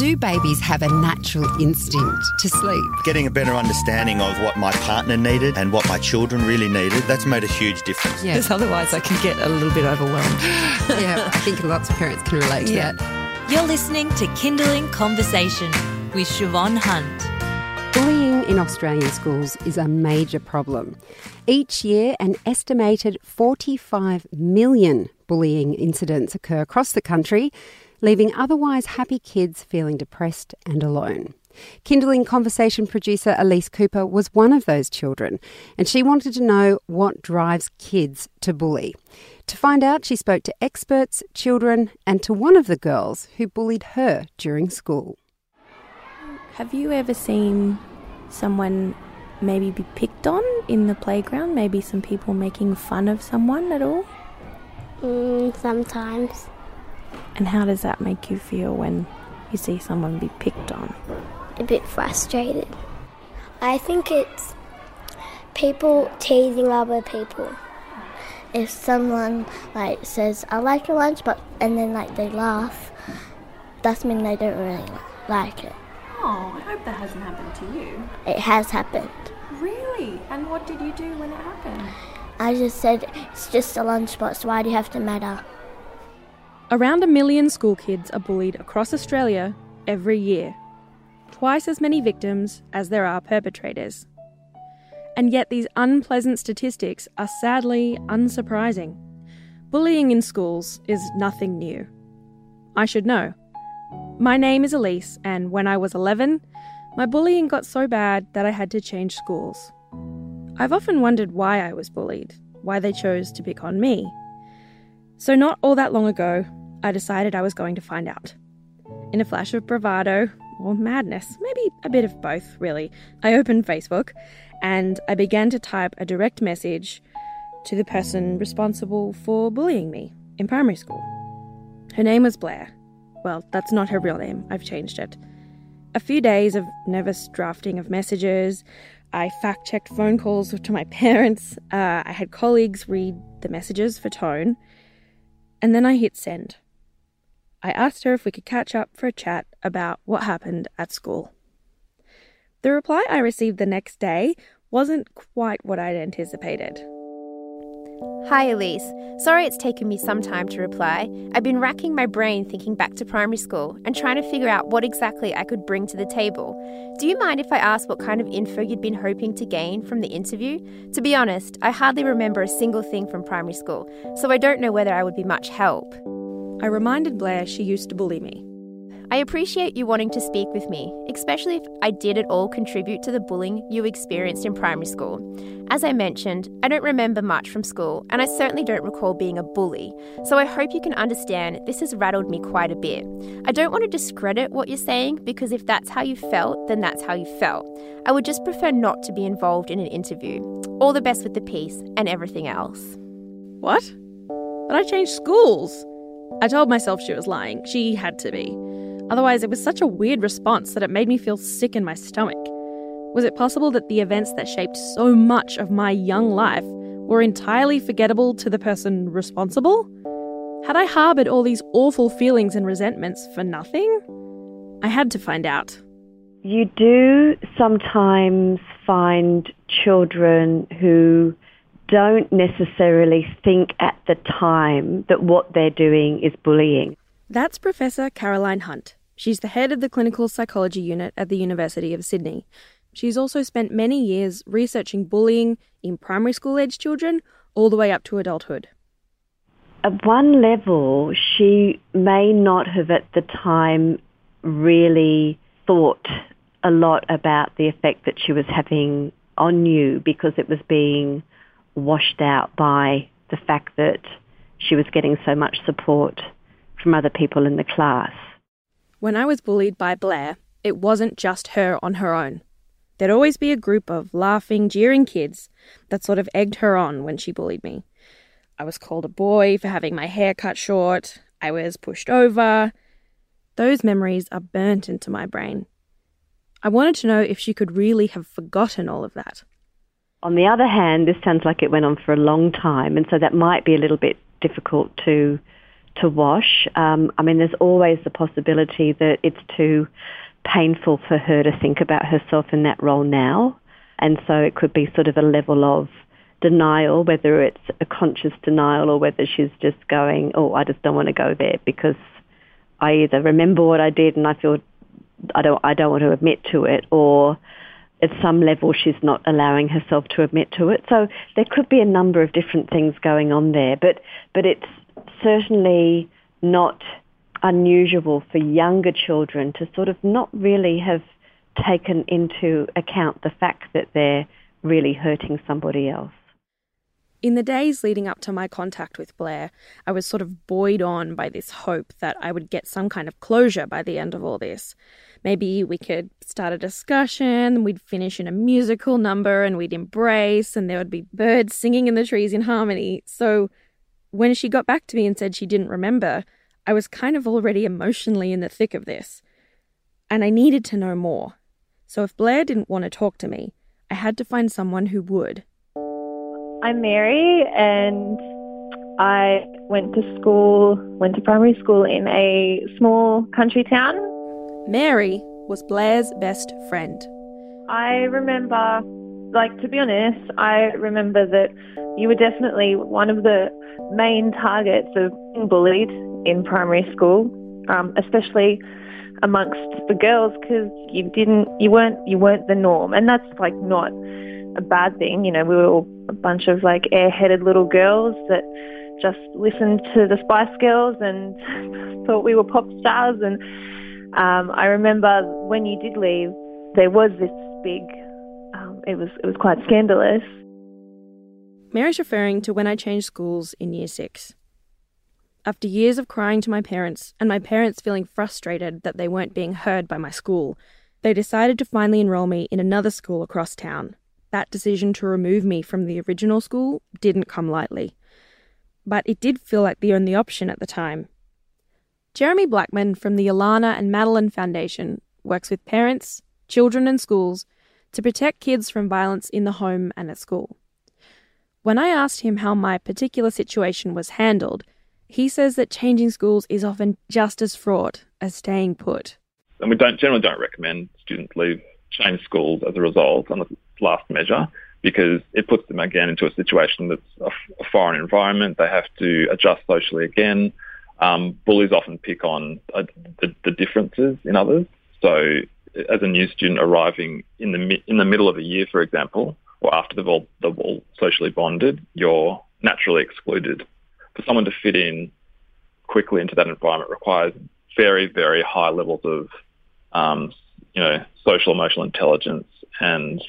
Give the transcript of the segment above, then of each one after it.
Do babies have a natural instinct to sleep? Getting a better understanding of what my partner needed and what my children really needed, that's made a huge difference. Yeah. Because otherwise I can get a little bit overwhelmed. yeah, I think lots of parents can relate to Yeah. that. You're listening to Kinderling Conversation with Shevonne Hunt. Bullying in Australian schools is a major problem. Each year, an estimated 45 million bullying incidents occur across the country, leaving otherwise happy kids feeling depressed and alone. Kinderling conversation producer Elise Cooper was one of those children, and she wanted to know what drives kids to bully. To find out, she spoke to experts, children, and to one of the girls who bullied her during school. Have you ever seen someone maybe be picked on in the playground? Maybe some people making fun of someone at all? Mm, sometimes. And how does that make you feel when you see someone be picked on? A bit frustrated. I think it's people teasing other people. If someone like says, "I like your lunch," but and then like they laugh, that's mean they don't really like it. Oh, I hope that hasn't happened to you. It has happened. Really? And what did you do when it happened? I just said it's just a lunchbox. Why do you have to matter? Around a million school kids are bullied across Australia every year. Twice as many victims as there are perpetrators. And yet, these unpleasant statistics are sadly unsurprising. Bullying in schools is nothing new. I should know. My name is Elise, and when I was 11, my bullying got so bad that I had to change schools. I've often wondered why I was bullied, why they chose to pick on me. So, not all that long ago, I decided I was going to find out. In a flash of bravado, or madness, maybe a bit of both, really, I opened Facebook and I began to type a direct message to the person responsible for bullying me in primary school. Her name was Blair. Well, that's not her real name, I've changed it. A few days of nervous drafting of messages. I fact checked phone calls to my parents. Uh, I had colleagues read the messages for tone. And then I hit send. I asked her if we could catch up for a chat about what happened at school. The reply I received the next day wasn't quite what I'd anticipated. Hi, Elise. Sorry it's taken me some time to reply. I've been racking my brain thinking back to primary school and trying to figure out what exactly I could bring to the table. Do you mind if I ask what kind of info you'd been hoping to gain from the interview? To be honest, I hardly remember a single thing from primary school, so I don't know whether I would be much help. I reminded Blair she used to bully me. I appreciate you wanting to speak with me, especially if I did at all contribute to the bullying you experienced in primary school. As I mentioned, I don't remember much from school, and I certainly don't recall being a bully, so I hope you can understand this has rattled me quite a bit. I don't want to discredit what you're saying because if that's how you felt, then that's how you felt. I would just prefer not to be involved in an interview. All the best with the piece and everything else. What? But I changed schools. I told myself she was lying. She had to be. Otherwise, it was such a weird response that it made me feel sick in my stomach. Was it possible that the events that shaped so much of my young life were entirely forgettable to the person responsible? Had I harboured all these awful feelings and resentments for nothing? I had to find out. You do sometimes find children who don't necessarily think at the time that what they're doing is bullying. That's Professor Caroline Hunt. She's the head of the clinical psychology unit at the University of Sydney. She's also spent many years researching bullying in primary school age children all the way up to adulthood. At one level, she may not have at the time really thought a lot about the effect that she was having on you because it was being washed out by the fact that she was getting so much support from other people in the class. When I was bullied by Blair, it wasn't just her on her own. There'd always be a group of laughing, jeering kids that sort of egged her on when she bullied me. I was called a boy for having my hair cut short. I was pushed over. Those memories are burnt into my brain. I wanted to know if she could really have forgotten all of that. On the other hand, this sounds like it went on for a long time, and so that might be a little bit difficult to to wash. Um, I mean, there's always the possibility that it's too painful for her to think about herself in that role now. And so it could be sort of a level of denial, whether it's a conscious denial or whether she's just going, oh, I just don't want to go there because I either remember what I did and I feel I don't, I don't want to admit to it or at some level she's not allowing herself to admit to it. So there could be a number of different things going on there, but, but it's certainly not unusual for younger children to sort of not really have taken into account the fact that they're really hurting somebody else. In the days leading up to my contact with Blair, I was sort of buoyed on by this hope that I would get some kind of closure by the end of all this. Maybe we could start a discussion, we'd finish in a musical number, and we'd embrace, and there would be birds singing in the trees in harmony. So when she got back to me and said she didn't remember, I was kind of already emotionally in the thick of this. And I needed to know more. So if Blair didn't want to talk to me, I had to find someone who would. I'm Mary and I went to school, went to primary school in a small country town. Mary was Blair's best friend. I remember, like, to be honest, I remember that you were definitely one of the main targets of being bullied in primary school, um, especially amongst the girls because you didn't, you weren't, you weren't the norm, and that's like not a bad thing. You know, we were all a bunch of like airheaded little girls that just listened to the Spice Girls and thought we were pop stars. And um, I remember when you did leave, there was this big. Um, it was it was quite scandalous. Mary's referring to when I changed schools in year six. After years of crying to my parents, and my parents feeling frustrated that they weren't being heard by my school, they decided to finally enrol me in another school across town. That decision to remove me from the original school didn't come lightly. But it did feel like the only option at the time. Jeremy Blackman from the Alannah and Madeline Foundation works with parents, children, and schools to protect kids from violence in the home and at school. When I asked him how my particular situation was handled, he says that changing schools is often just as fraught as staying put. And we don't generally don't recommend students leave change schools as a result unless last measure because it puts them again into a situation that's a, foreign environment. They have to adjust socially again. Um, bullies often pick on uh, the, the, differences in others. So, as a new student arriving in the in the middle of a year, for example, or after they've all, they've all socially bonded, you're naturally excluded. For someone to fit in quickly into that environment requires very, very high levels of, um, you know, social emotional intelligence and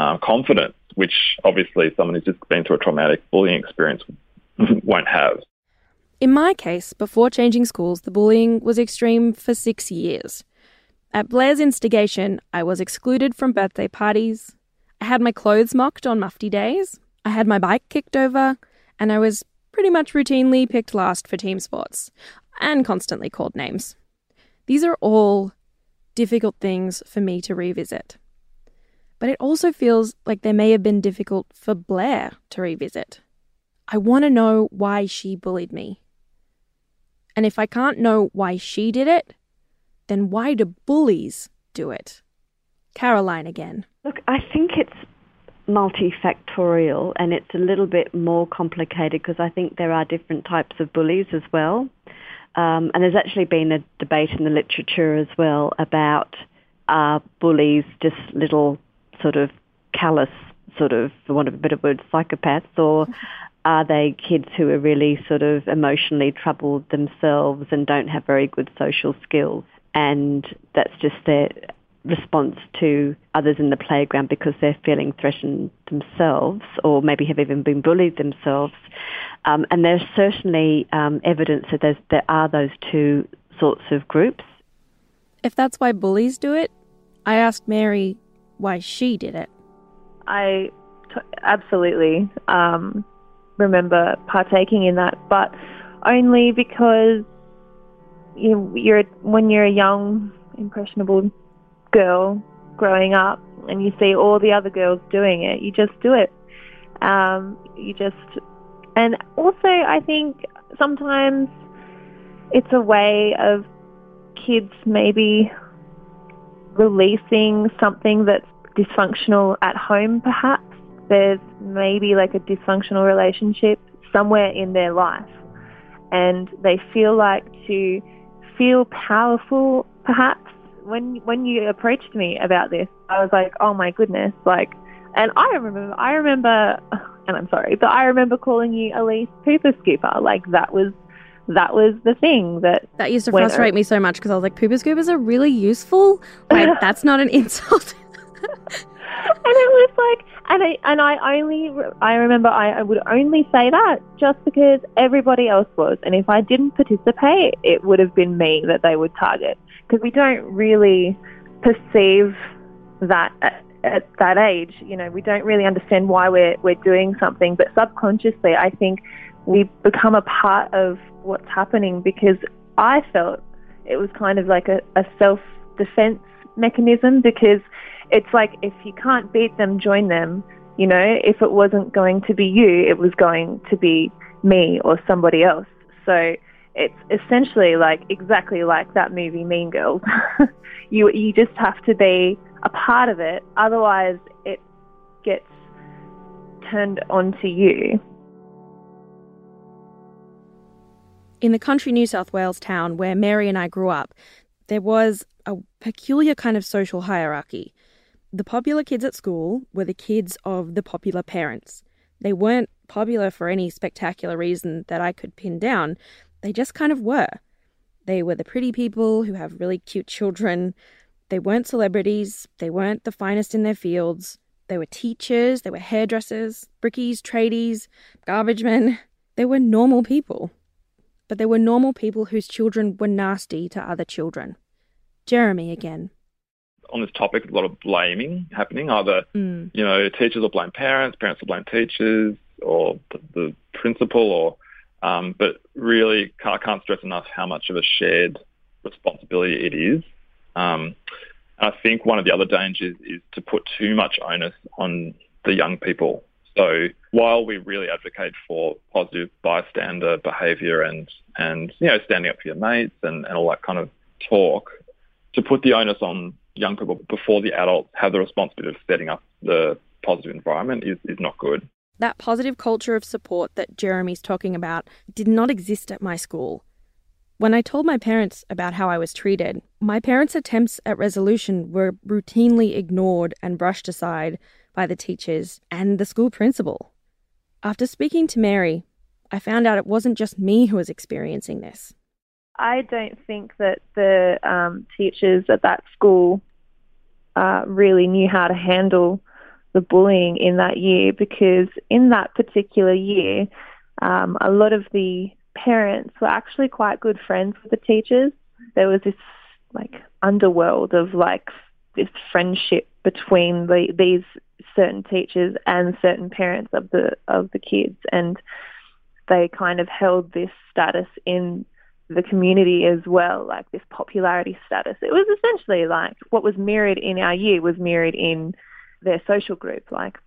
uh, confidence, which obviously someone who's just been through a traumatic bullying experience won't have. In my case, before changing schools, the bullying was extreme for six years. At Blair's instigation, I was excluded from birthday parties, I had my clothes mocked on mufti days, I had my bike kicked over, and I was pretty much routinely picked last for team sports, and constantly called names. These are all difficult things for me to revisit. But it also feels like they may have been difficult for Blair to revisit. I want to know why she bullied me. And if I can't know why she did it, then why do bullies do it? Caroline again. Look, I think it's multifactorial and it's a little bit more complicated because I think there are different types of bullies as well. Um, and there's actually been a debate in the literature as well about are bullies just little sort of callous, sort of, for want of a better word, psychopaths, or are they kids who are really sort of emotionally troubled themselves and don't have very good social skills? And that's just their response to others in the playground because they're feeling threatened themselves or maybe have even been bullied themselves. Um, and there's certainly um, evidence that there are those two sorts of groups. If that's why bullies do it, I asked Mary why she did it. I t- absolutely um, remember partaking in that, but only because you, you're when you're a young, impressionable girl growing up and you see all the other girls doing it, you just do it. Um, you just, and also I think sometimes it's a way of kids maybe releasing something that's dysfunctional at home, perhaps. There's maybe like a dysfunctional relationship somewhere in their life, and they feel like to feel powerful, perhaps. When when you approached me about this, I was like, oh my goodness, like, and I remember, I remember, and I'm sorry, but I remember calling you Elise Pooper Scooper. Like that was that was the thing that that used to frustrate me so much because I was like, pooper scoopers are really useful. Like that's not an insult. and it was like, and I and I only I remember I, I would only say that just because everybody else was, and if I didn't participate, it would have been me that they would target because we don't really perceive that. At, at that age, you know, we don't really understand why we're we're doing something, but subconsciously, I think we become a part of what's happening because I felt it was kind of like a, a self defense mechanism because it's like if you can't beat them, join them. You know, if it wasn't going to be you, it was going to be me or somebody else. So it's essentially like exactly like that movie Mean Girls. you you just have to be a part of it, otherwise it gets turned onto you. In the country New South Wales town where Mary and I grew up, there was a peculiar kind of social hierarchy. The popular kids at school were the kids of the popular parents. They weren't popular for any spectacular reason that I could pin down, they just kind of were. They were the pretty people who have really cute children. They weren't celebrities, they weren't the finest in their fields. They were teachers, they were hairdressers, brickies, tradies, garbage men. They were normal people but they were normal people whose children were nasty to other children. Jeremy again. On this topic, a lot of blaming happening. Either, mm. you know, teachers will blame parents, parents will blame teachers, or the, the principal, or, um, but really, I can't stress enough how much of a shared responsibility it is. Um, I think one of the other dangers is to put too much onus on the young people so while we really advocate for positive bystander behaviour and, and, you know, standing up for your mates and, and all that kind of talk, to put the onus on young people before the adults have the responsibility of setting up the positive environment is, is not good. That positive culture of support that Jeremy's talking about did not exist at my school. When I told my parents about how I was treated, my parents' attempts at resolution were routinely ignored and brushed aside by the teachers and the school principal. After speaking to Mary, I found out it wasn't just me who was experiencing this. I don't think that the um, teachers at that school uh, really knew how to handle the bullying in that year because in that particular year, um, a lot of the parents were actually quite good friends with the teachers. There was this like underworld of like this friendship between the, these certain teachers and certain parents of the of the kids, and they kind of held this status in the community as well, like this popularity status. It was essentially like what was mirrored in our year was mirrored in their social group. Like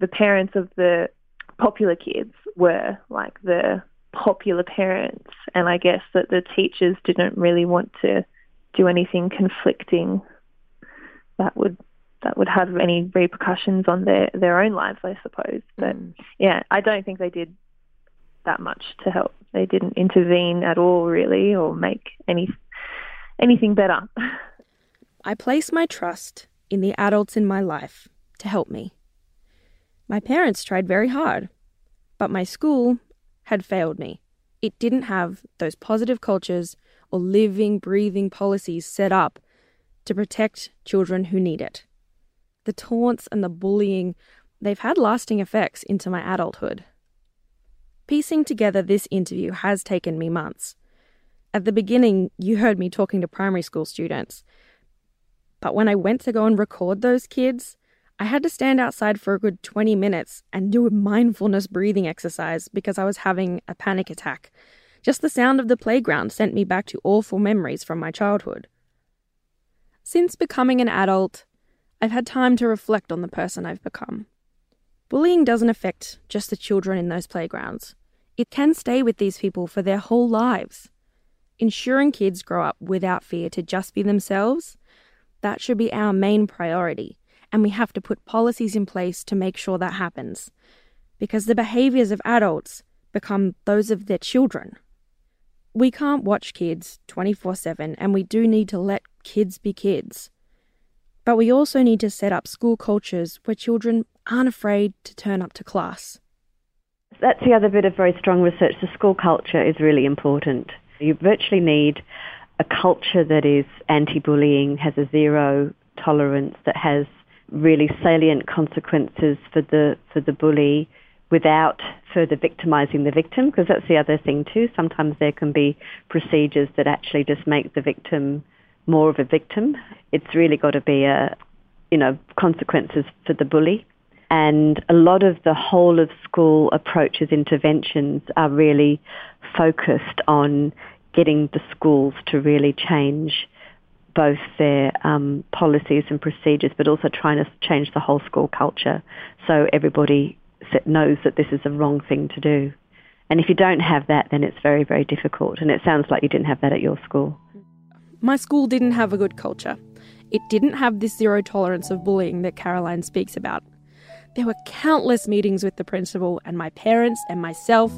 the parents of the popular kids were like the popular parents, and I guess that the teachers didn't really want to do anything conflicting that would that would have any repercussions on their their own lives, I suppose. But mm. yeah, I don't think they did that much to help. They didn't intervene at all, really, or make any anything better. I place my trust in the adults in my life to help me. My parents tried very hard, but my school had failed me. It didn't have those positive cultures or living, breathing policies set up to protect children who need it. The taunts and the bullying, they've had lasting effects into my adulthood. Piecing together this interview has taken me months. At the beginning, you heard me talking to primary school students. But when I went to go and record those kids, I had to stand outside for a good 20 minutes and do a mindfulness breathing exercise because I was having a panic attack. Just the sound of the playground sent me back to awful memories from my childhood. Since becoming an adult, I've had time to reflect on the person I've become. Bullying doesn't affect just the children in those playgrounds. It can stay with these people for their whole lives. ensuring kids grow up without fear to just be themselves, that should be our main priority. And we have to put policies in place to make sure that happens. Because the behaviours of adults become those of their children. We can't watch kids 24 7, and we do need to let kids be kids. But we also need to set up school cultures where children aren't afraid to turn up to class. That's the other bit of very strong research. The school culture is really important. You virtually need a culture that is anti-bullying, has a zero tolerance, that has really salient consequences for the for the bully without further victimizing the victim because that's the other thing too sometimes there can be procedures that actually just make the victim more of a victim it's really got to be a you know consequences for the bully and a lot of the whole of school approaches interventions are really focused on getting the schools to really change both their um, policies and procedures, but also trying to change the whole school culture so everybody knows that this is the wrong thing to do. And if you don't have that, then it's very, very difficult. And it sounds like you didn't have that at your school. My school didn't have a good culture. It didn't have this zero tolerance of bullying that Caroline speaks about. There were countless meetings with the principal and my parents and myself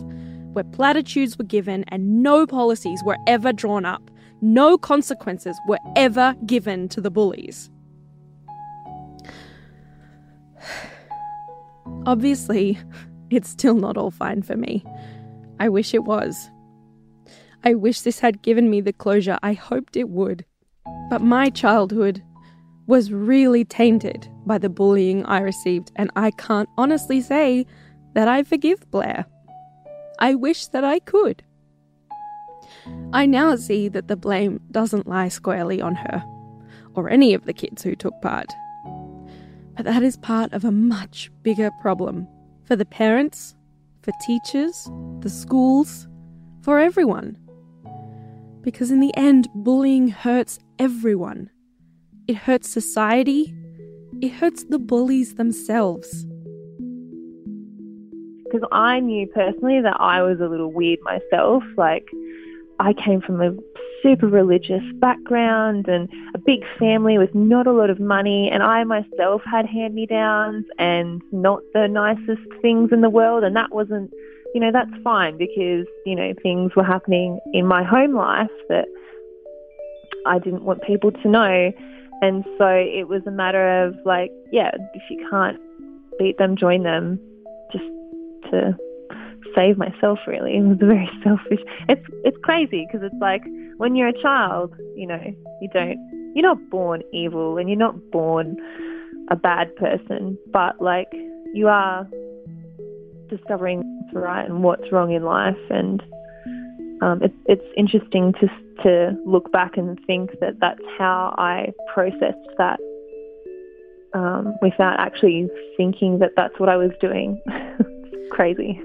where platitudes were given and no policies were ever drawn up. No consequences were ever given to the bullies. Obviously, it's still not all fine for me. I wish it was. I wish this had given me the closure I hoped it would. But my childhood was really tainted by the bullying I received, and I can't honestly say that I forgive Blair. I wish that I could. I now see that the blame doesn't lie squarely on her, or any of the kids who took part. But that is part of a much bigger problem for the parents, for teachers, the schools, for everyone. Because in the end, bullying hurts everyone. It hurts society, it hurts the bullies themselves. Because I knew personally that I was a little weird myself. Like, I came from a super religious background and a big family with not a lot of money, and I myself had hand me downs and not the nicest things in the world, and that wasn't, you know, that's fine because, you know, things were happening in my home life that I didn't want people to know. And so it was a matter of like, yeah, if you can't beat them, join them, just to save myself really. It was very selfish. It's it's crazy because it's like when you're a child, you know, you don't you're not born evil and you're not born a bad person, but like you are discovering what's right and what's wrong in life and um, it, it's interesting to to look back and think that that's how I processed that um, without actually thinking that that's what I was doing. crazy.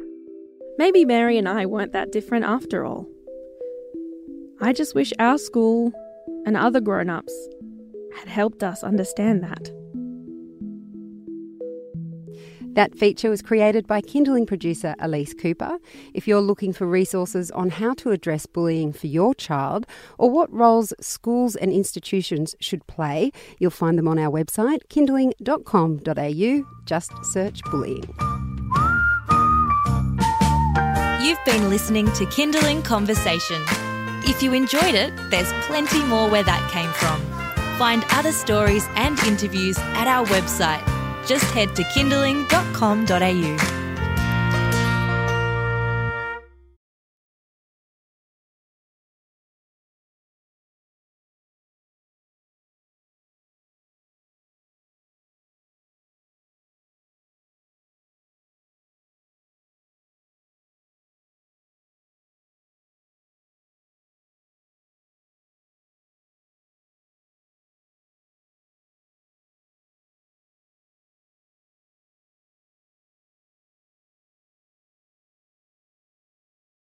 Maybe Mary and I weren't that different after all. I just wish our school and other grown ups had helped us understand that. That feature was created by Kinderling producer Elise Cooper. If you're looking for resources on how to address bullying for your child or what roles schools and institutions should play, you'll find them on our website, kinderling.com.au. Just search bullying. You've been listening to Kinderling Conversation. If you enjoyed it, there's plenty more where that came from. Find other stories and interviews at our website. Just head to kinderling.com.au.